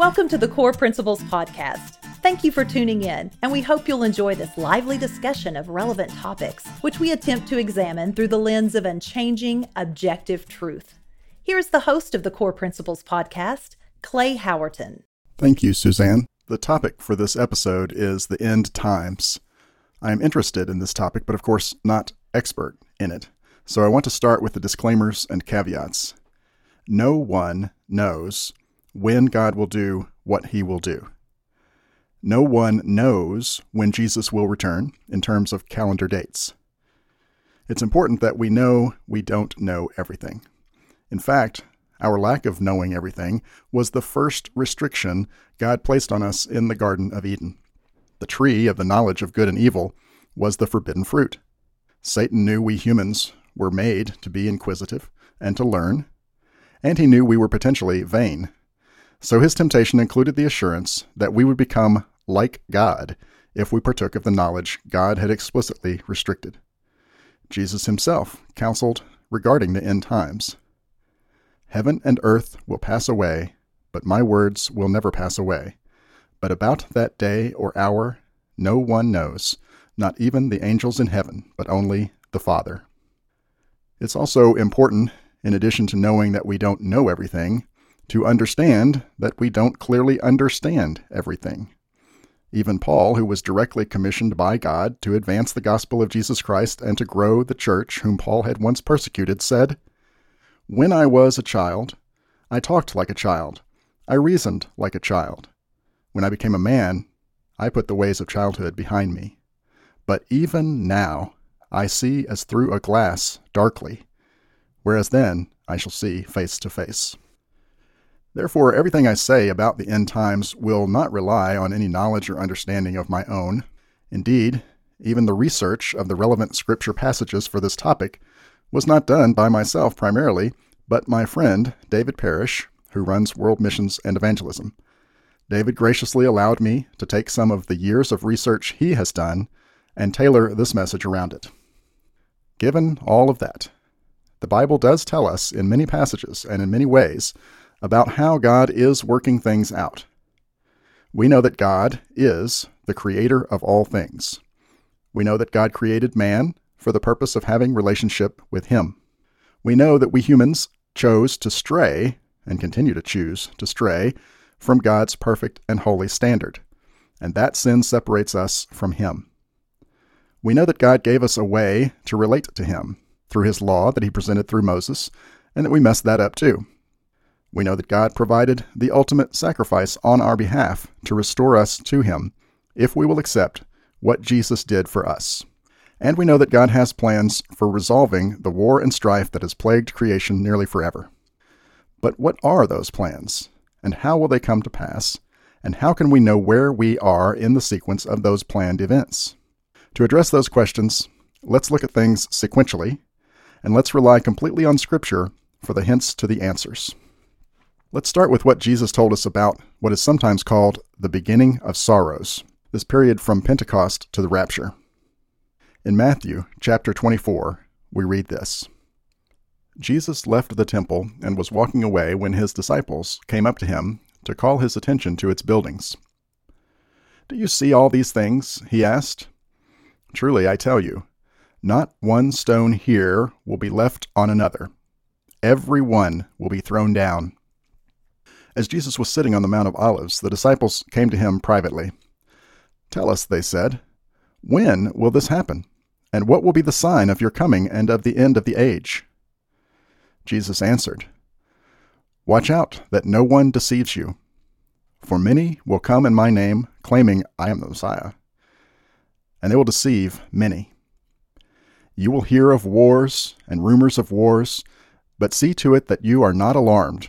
Welcome to the Core Principles Podcast. Thank you for tuning in, and we hope you'll enjoy this lively discussion of relevant topics, which we attempt to examine through the lens of unchanging, objective truth. Here is the host of the Core Principles Podcast, Clay Howerton. Thank you, Suzanne. The topic for this episode is the end times. I am interested in this topic, but of course not expert in it. So I want to start with the disclaimers and caveats. No one knows when God will do what he will do. No one knows when Jesus will return in terms of calendar dates. It's important that we know we don't know everything. In fact, our lack of knowing everything was the first restriction God placed on us in the Garden of Eden. The tree of the knowledge of good and evil was the forbidden fruit. Satan knew we humans were made to be inquisitive and to learn, and he knew we were potentially vain so his temptation included the assurance that we would become like God if we partook of the knowledge God had explicitly restricted. Jesus himself counseled regarding the end times Heaven and earth will pass away, but my words will never pass away. But about that day or hour, no one knows, not even the angels in heaven, but only the Father. It's also important, in addition to knowing that we don't know everything, to understand that we don't clearly understand everything. Even Paul, who was directly commissioned by God to advance the gospel of Jesus Christ and to grow the church whom Paul had once persecuted, said, When I was a child, I talked like a child, I reasoned like a child. When I became a man, I put the ways of childhood behind me. But even now, I see as through a glass darkly, whereas then I shall see face to face. Therefore, everything I say about the end times will not rely on any knowledge or understanding of my own. Indeed, even the research of the relevant scripture passages for this topic was not done by myself primarily, but my friend David Parrish, who runs World Missions and Evangelism. David graciously allowed me to take some of the years of research he has done and tailor this message around it. Given all of that, the Bible does tell us in many passages and in many ways about how God is working things out. We know that God is the creator of all things. We know that God created man for the purpose of having relationship with him. We know that we humans chose to stray and continue to choose to stray from God's perfect and holy standard, and that sin separates us from him. We know that God gave us a way to relate to him through his law that he presented through Moses, and that we messed that up too. We know that God provided the ultimate sacrifice on our behalf to restore us to Him if we will accept what Jesus did for us. And we know that God has plans for resolving the war and strife that has plagued creation nearly forever. But what are those plans? And how will they come to pass? And how can we know where we are in the sequence of those planned events? To address those questions, let's look at things sequentially, and let's rely completely on Scripture for the hints to the answers. Let's start with what Jesus told us about what is sometimes called the beginning of sorrows, this period from Pentecost to the rapture. In Matthew chapter 24, we read this Jesus left the temple and was walking away when his disciples came up to him to call his attention to its buildings. Do you see all these things? he asked. Truly, I tell you, not one stone here will be left on another. Every one will be thrown down. As Jesus was sitting on the Mount of Olives, the disciples came to him privately. Tell us, they said, when will this happen? And what will be the sign of your coming and of the end of the age? Jesus answered, Watch out that no one deceives you. For many will come in my name, claiming I am the Messiah, and they will deceive many. You will hear of wars and rumors of wars, but see to it that you are not alarmed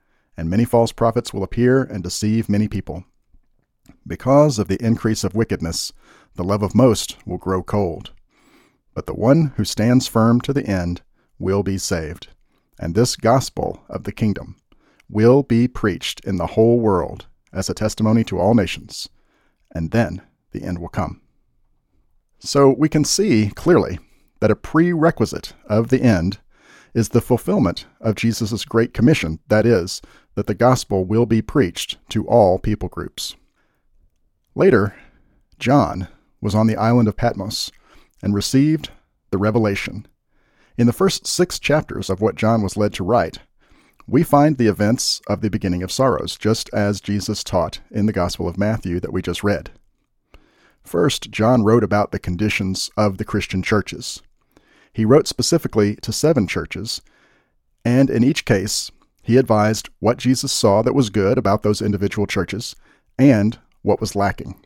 and many false prophets will appear and deceive many people. Because of the increase of wickedness, the love of most will grow cold. But the one who stands firm to the end will be saved. And this gospel of the kingdom will be preached in the whole world as a testimony to all nations, and then the end will come. So we can see clearly that a prerequisite of the end is the fulfillment of Jesus' great commission, that is, that the gospel will be preached to all people groups. Later, John was on the island of Patmos and received the revelation. In the first six chapters of what John was led to write, we find the events of the beginning of sorrows, just as Jesus taught in the Gospel of Matthew that we just read. First, John wrote about the conditions of the Christian churches. He wrote specifically to seven churches, and in each case, he advised what Jesus saw that was good about those individual churches and what was lacking.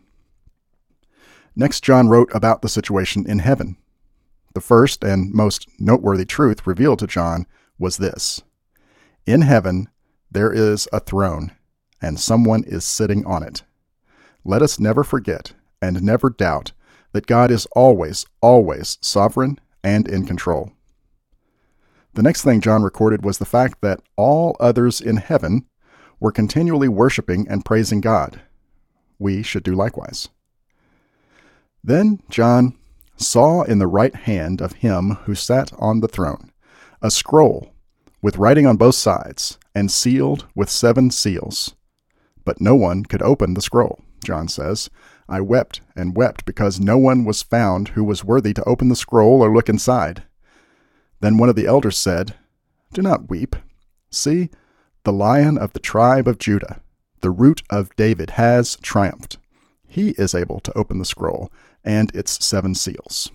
Next, John wrote about the situation in heaven. The first and most noteworthy truth revealed to John was this In heaven, there is a throne, and someone is sitting on it. Let us never forget and never doubt that God is always, always sovereign and in control. The next thing John recorded was the fact that all others in heaven were continually worshiping and praising God. We should do likewise. Then John saw in the right hand of him who sat on the throne a scroll with writing on both sides and sealed with seven seals. But no one could open the scroll, John says, I wept and wept because no one was found who was worthy to open the scroll or look inside. Then one of the elders said, Do not weep. See, the lion of the tribe of Judah, the root of David, has triumphed. He is able to open the scroll and its seven seals.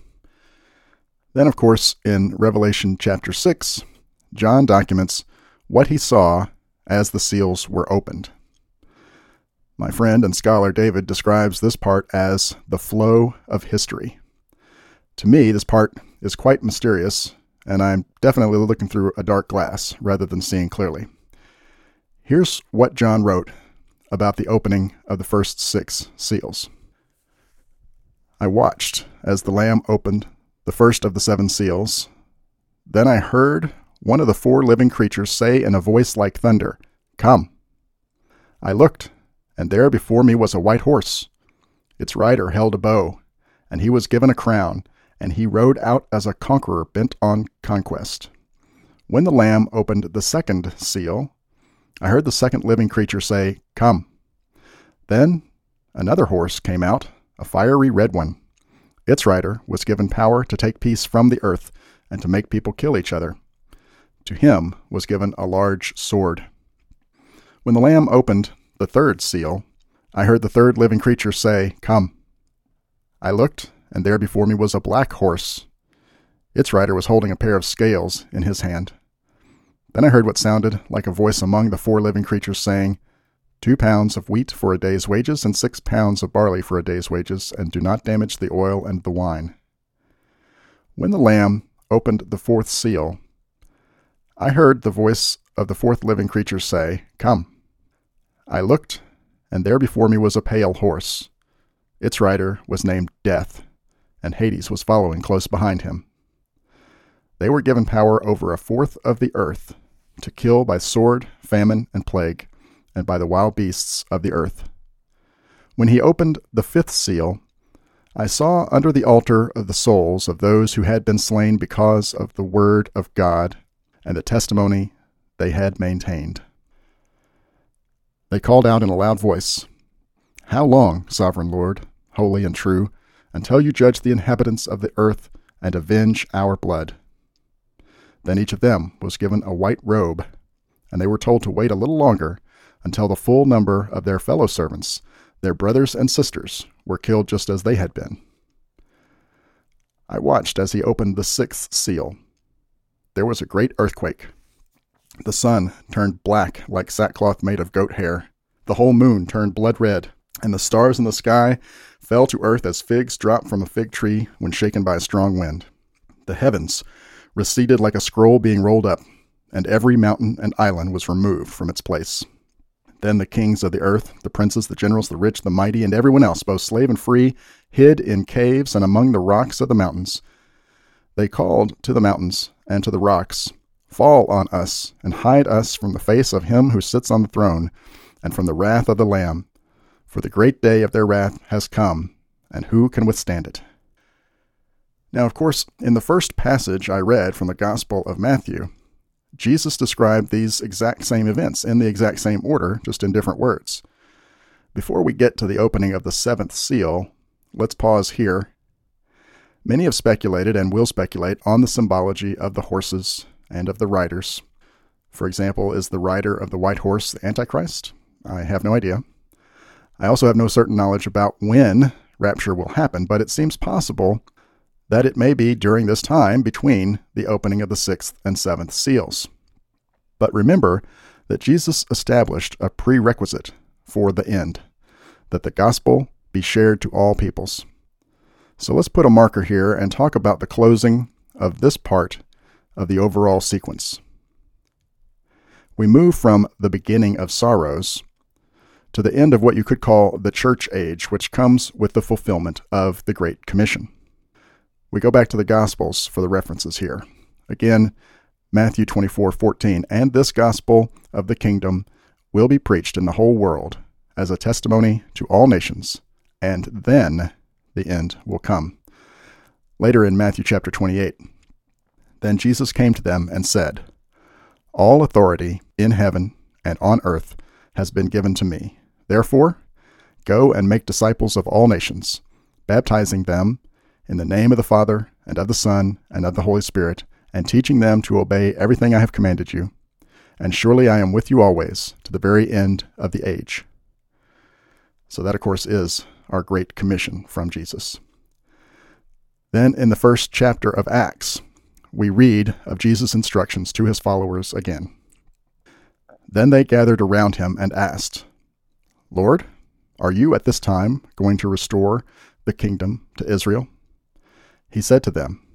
Then, of course, in Revelation chapter 6, John documents what he saw as the seals were opened. My friend and scholar David describes this part as the flow of history. To me, this part is quite mysterious, and I'm definitely looking through a dark glass rather than seeing clearly. Here's what John wrote about the opening of the first six seals. I watched as the Lamb opened the first of the seven seals. Then I heard one of the four living creatures say in a voice like thunder, Come. I looked, and there before me was a white horse. Its rider held a bow, and he was given a crown, and he rode out as a conqueror bent on conquest. When the Lamb opened the second seal, I heard the second living creature say, Come. Then another horse came out, a fiery red one. Its rider was given power to take peace from the earth and to make people kill each other. To him was given a large sword. When the Lamb opened the third seal, I heard the third living creature say, Come. I looked, and there before me was a black horse. Its rider was holding a pair of scales in his hand. Then I heard what sounded like a voice among the four living creatures saying, Two pounds of wheat for a day's wages, and six pounds of barley for a day's wages, and do not damage the oil and the wine. When the Lamb opened the fourth seal, I heard the voice of the fourth living creature say, Come. I looked, and there before me was a pale horse. Its rider was named Death, and Hades was following close behind him. They were given power over a fourth of the earth, to kill by sword, famine, and plague, and by the wild beasts of the earth. When he opened the fifth seal, I saw under the altar of the souls of those who had been slain because of the word of God and the testimony they had maintained. They called out in a loud voice, How long, sovereign Lord, holy and true, until you judge the inhabitants of the earth and avenge our blood? Then each of them was given a white robe, and they were told to wait a little longer until the full number of their fellow servants, their brothers and sisters, were killed just as they had been. I watched as he opened the sixth seal. There was a great earthquake the sun turned black like sackcloth made of goat hair. The whole moon turned blood red, and the stars in the sky fell to earth as figs drop from a fig tree when shaken by a strong wind. The heavens receded like a scroll being rolled up, and every mountain and island was removed from its place. Then the kings of the earth, the princes, the generals, the rich, the mighty, and everyone else, both slave and free, hid in caves and among the rocks of the mountains. They called to the mountains and to the rocks, Fall on us, and hide us from the face of him who sits on the throne, and from the wrath of the Lamb. For the great day of their wrath has come, and who can withstand it? Now, of course, in the first passage I read from the Gospel of Matthew, Jesus described these exact same events in the exact same order, just in different words. Before we get to the opening of the seventh seal, let's pause here. Many have speculated and will speculate on the symbology of the horses and of the riders. For example, is the rider of the white horse the Antichrist? I have no idea. I also have no certain knowledge about when rapture will happen, but it seems possible that it may be during this time between the opening of the sixth and seventh seals. But remember that Jesus established a prerequisite for the end that the gospel be shared to all peoples. So let's put a marker here and talk about the closing of this part of the overall sequence. We move from the beginning of sorrows to the end of what you could call the church age, which comes with the fulfillment of the Great Commission. We go back to the Gospels for the references here. Again, Matthew 24 14. And this gospel of the kingdom will be preached in the whole world as a testimony to all nations, and then the end will come. Later in Matthew chapter 28, then Jesus came to them and said, All authority in heaven and on earth has been given to me. Therefore, go and make disciples of all nations, baptizing them in the name of the Father, and of the Son, and of the Holy Spirit, and teaching them to obey everything I have commanded you. And surely I am with you always, to the very end of the age. So, that, of course, is our great commission from Jesus. Then, in the first chapter of Acts, we read of Jesus' instructions to his followers again. Then they gathered around him and asked, Lord, are you at this time going to restore the kingdom to Israel? He said to them,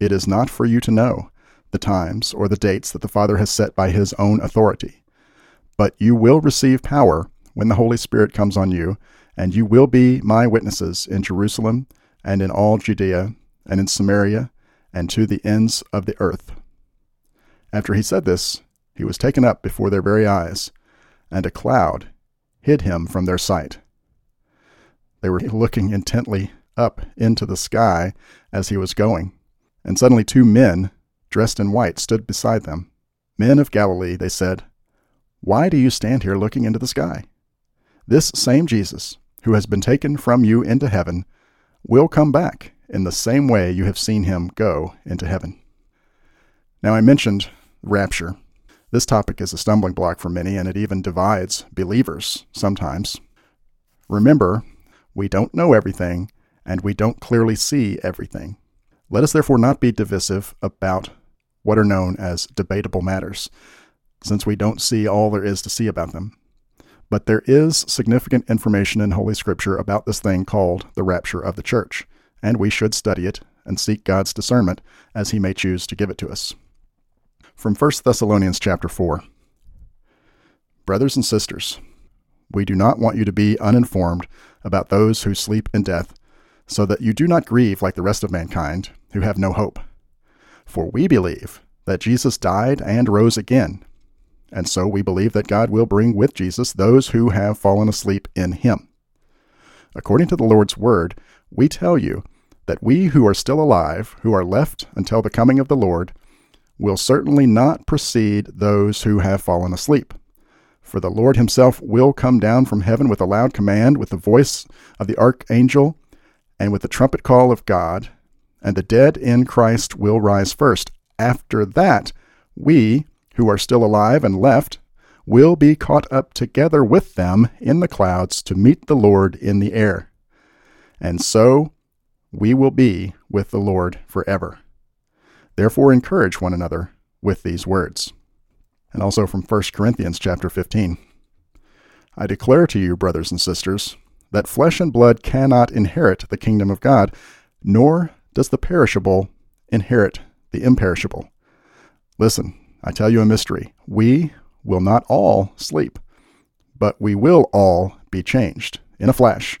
It is not for you to know the times or the dates that the Father has set by his own authority, but you will receive power when the Holy Spirit comes on you, and you will be my witnesses in Jerusalem and in all Judea and in Samaria and to the ends of the earth. After he said this, he was taken up before their very eyes, and a cloud hid him from their sight. They were looking intently up into the sky as he was going. And suddenly two men, dressed in white, stood beside them. Men of Galilee, they said, Why do you stand here looking into the sky? This same Jesus, who has been taken from you into heaven, will come back in the same way you have seen him go into heaven. Now, I mentioned rapture. This topic is a stumbling block for many, and it even divides believers sometimes. Remember, we don't know everything, and we don't clearly see everything. Let us therefore not be divisive about what are known as debatable matters, since we don't see all there is to see about them. But there is significant information in Holy Scripture about this thing called the rapture of the church, and we should study it and seek God's discernment as he may choose to give it to us. From 1 Thessalonians chapter 4. Brothers and sisters, we do not want you to be uninformed about those who sleep in death so that you do not grieve like the rest of mankind, who have no hope. For we believe that Jesus died and rose again, and so we believe that God will bring with Jesus those who have fallen asleep in him. According to the Lord's word, we tell you that we who are still alive, who are left until the coming of the Lord, will certainly not precede those who have fallen asleep. For the Lord himself will come down from heaven with a loud command, with the voice of the archangel, and with the trumpet call of God, and the dead in Christ will rise first. After that, we, who are still alive and left, will be caught up together with them in the clouds to meet the Lord in the air. And so we will be with the Lord forever. Therefore encourage one another with these words. And also from 1 Corinthians chapter 15. I declare to you, brothers and sisters, that flesh and blood cannot inherit the kingdom of God, nor does the perishable inherit the imperishable. Listen, I tell you a mystery. We will not all sleep, but we will all be changed in a flash,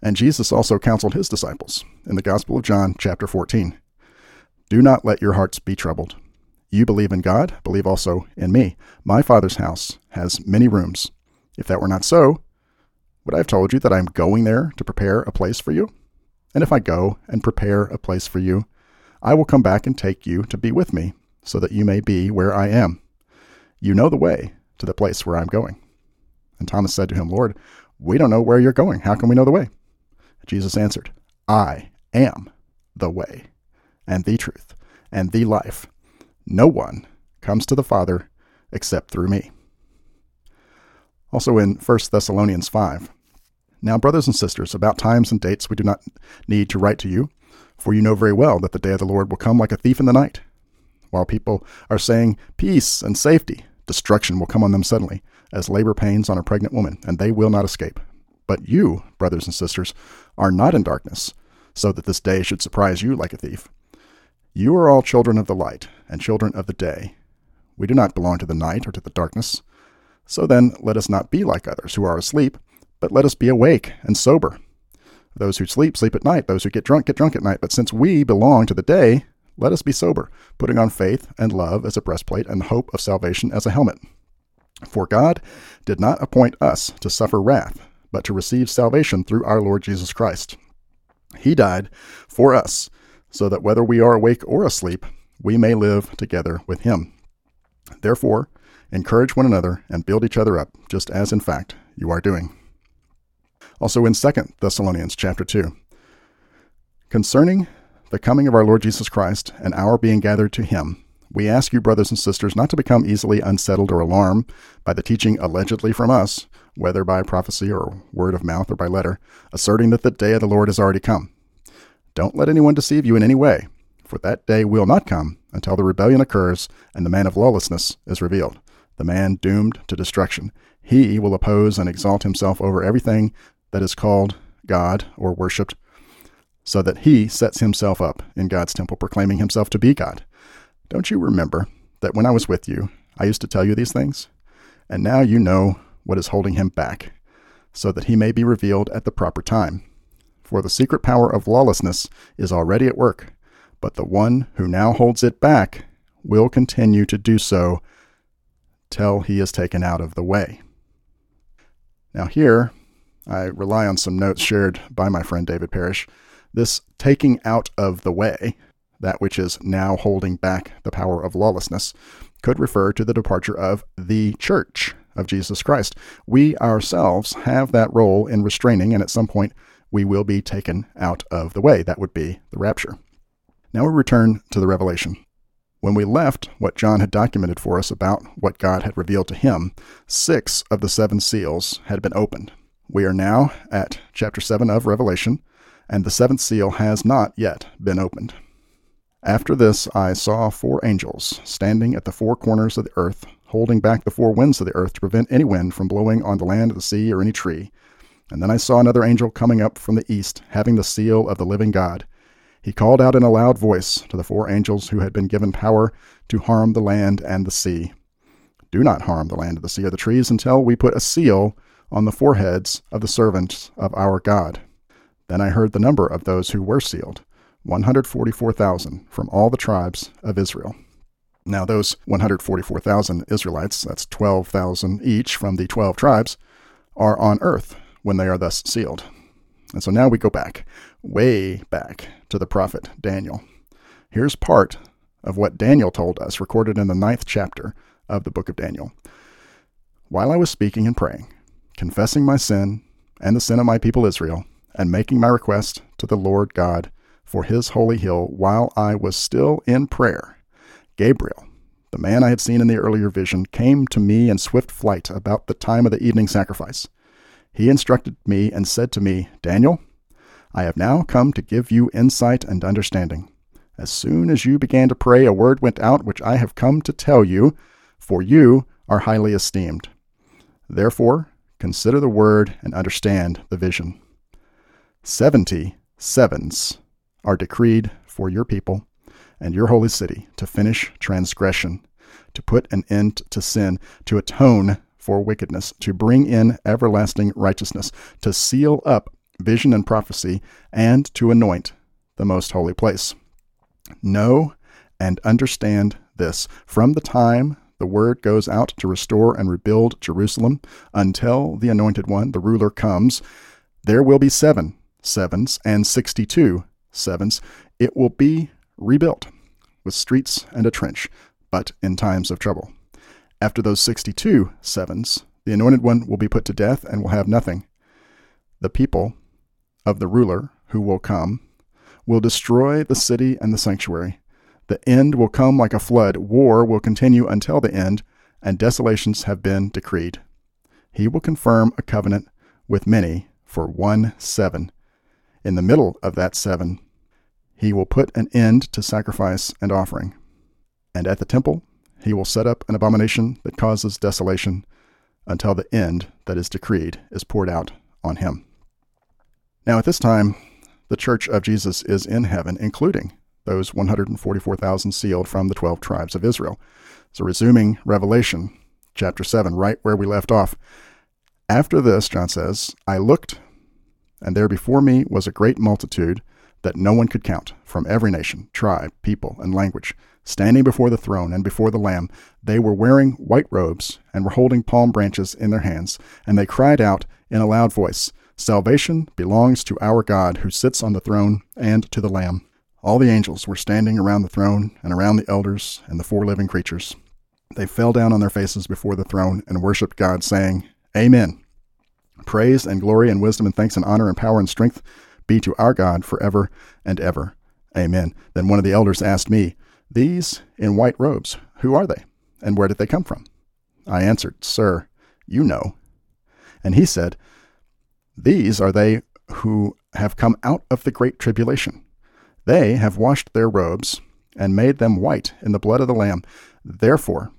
And Jesus also counseled his disciples in the Gospel of John, chapter 14 Do not let your hearts be troubled. You believe in God, believe also in me. My Father's house has many rooms. If that were not so, would I have told you that I am going there to prepare a place for you? And if I go and prepare a place for you, I will come back and take you to be with me, so that you may be where I am. You know the way to the place where I'm going. And Thomas said to him, Lord, we don't know where you're going. How can we know the way? Jesus answered, I am the way, and the truth, and the life. No one comes to the Father except through me. Also in 1 Thessalonians 5. Now, brothers and sisters, about times and dates we do not need to write to you, for you know very well that the day of the Lord will come like a thief in the night. While people are saying peace and safety, destruction will come on them suddenly, as labor pains on a pregnant woman, and they will not escape. But you, brothers and sisters, are not in darkness, so that this day should surprise you like a thief. You are all children of the light and children of the day. We do not belong to the night or to the darkness. So then, let us not be like others who are asleep, but let us be awake and sober. Those who sleep, sleep at night. Those who get drunk, get drunk at night. But since we belong to the day, let us be sober, putting on faith and love as a breastplate and hope of salvation as a helmet. For God did not appoint us to suffer wrath, but to receive salvation through our Lord Jesus Christ. He died for us, so that whether we are awake or asleep, we may live together with him. Therefore, encourage one another and build each other up, just as in fact you are doing. Also in 2 Thessalonians chapter 2. Concerning the coming of our Lord Jesus Christ and our being gathered to him, we ask you, brothers and sisters, not to become easily unsettled or alarmed by the teaching allegedly from us, whether by prophecy or word of mouth or by letter, asserting that the day of the Lord has already come. Don't let anyone deceive you in any way, for that day will not come until the rebellion occurs and the man of lawlessness is revealed, the man doomed to destruction. He will oppose and exalt himself over everything that is called God or worshipped, so that he sets himself up in God's temple, proclaiming himself to be God. Don't you remember that when I was with you, I used to tell you these things? And now you know what is holding him back, so that he may be revealed at the proper time. For the secret power of lawlessness is already at work, but the one who now holds it back will continue to do so till he is taken out of the way. Now, here, I rely on some notes shared by my friend David Parrish. This taking out of the way, that which is now holding back the power of lawlessness, could refer to the departure of the church of Jesus Christ. We ourselves have that role in restraining, and at some point we will be taken out of the way. That would be the rapture. Now we return to the revelation. When we left what John had documented for us about what God had revealed to him, six of the seven seals had been opened. We are now at chapter 7 of Revelation, and the seventh seal has not yet been opened. After this, I saw four angels standing at the four corners of the earth, holding back the four winds of the earth to prevent any wind from blowing on the land, the sea, or any tree. And then I saw another angel coming up from the east, having the seal of the living God. He called out in a loud voice to the four angels who had been given power to harm the land and the sea Do not harm the land the sea or the trees until we put a seal on the foreheads of the servants of our God. Then I heard the number of those who were sealed 144,000 from all the tribes of Israel. Now, those 144,000 Israelites, that's 12,000 each from the 12 tribes, are on earth when they are thus sealed. And so now we go back, way back to the prophet Daniel. Here's part of what Daniel told us, recorded in the ninth chapter of the book of Daniel. While I was speaking and praying, confessing my sin and the sin of my people Israel, and making my request to the Lord God for his holy hill while I was still in prayer, Gabriel, the man I had seen in the earlier vision, came to me in swift flight about the time of the evening sacrifice. He instructed me and said to me, Daniel, I have now come to give you insight and understanding. As soon as you began to pray, a word went out which I have come to tell you, for you are highly esteemed. Therefore, consider the word and understand the vision. Seventy sevens are decreed for your people and your holy city to finish transgression, to put an end to sin, to atone for wickedness, to bring in everlasting righteousness, to seal up vision and prophecy, and to anoint the most holy place. Know and understand this from the time the word goes out to restore and rebuild Jerusalem until the anointed one, the ruler, comes, there will be seven sevens and 62 sevens. It will be rebuilt with streets and a trench, but in times of trouble. After those 62 sevens, the anointed one will be put to death and will have nothing. The people of the ruler who will come will destroy the city and the sanctuary. The end will come like a flood. War will continue until the end, and desolations have been decreed. He will confirm a covenant with many for one seven. In the middle of that seven, he will put an end to sacrifice and offering. And at the temple, he will set up an abomination that causes desolation until the end that is decreed is poured out on him. Now, at this time, the church of Jesus is in heaven, including those 144,000 sealed from the 12 tribes of Israel. So, resuming Revelation chapter 7, right where we left off. After this, John says, I looked, and there before me was a great multitude that no one could count, from every nation, tribe, people, and language, standing before the throne and before the Lamb. They were wearing white robes and were holding palm branches in their hands, and they cried out in a loud voice, Salvation belongs to our God who sits on the throne and to the Lamb. All the angels were standing around the throne and around the elders and the four living creatures. They fell down on their faces before the throne and worshiped God, saying, Amen. Praise and glory and wisdom and thanks and honor and power and strength be to our God forever and ever. Amen. Then one of the elders asked me, These in white robes, who are they? And where did they come from? I answered, Sir, you know. And he said, these are they who have come out of the great tribulation. They have washed their robes and made them white in the blood of the Lamb. Therefore,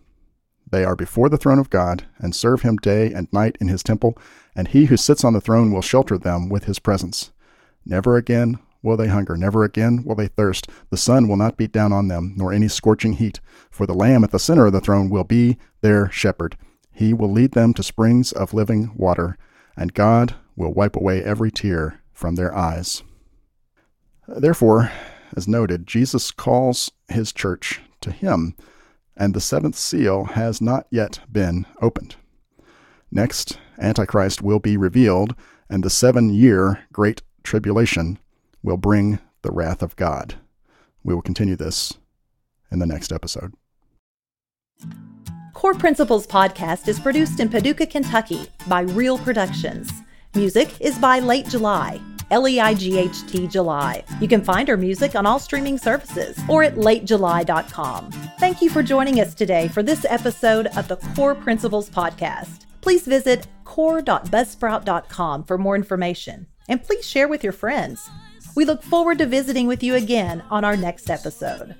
they are before the throne of God and serve him day and night in his temple, and he who sits on the throne will shelter them with his presence. Never again will they hunger, never again will they thirst. The sun will not beat down on them, nor any scorching heat, for the Lamb at the center of the throne will be their shepherd. He will lead them to springs of living water, and God will wipe away every tear from their eyes. Therefore, as noted, Jesus calls his church to him, and the seventh seal has not yet been opened. Next, Antichrist will be revealed, and the seven year Great Tribulation will bring the wrath of God. We will continue this in the next episode. Core Principles Podcast is produced in Paducah, Kentucky by Real Productions. Music is by Leight July. L E I G H T July. You can find our music on all streaming services or at leightjuly.com. Thank you for joining us today for this episode of the Core Principles Podcast. Please visit core.buzzsprout.com for more information and please share with your friends. We look forward to visiting with you again on our next episode.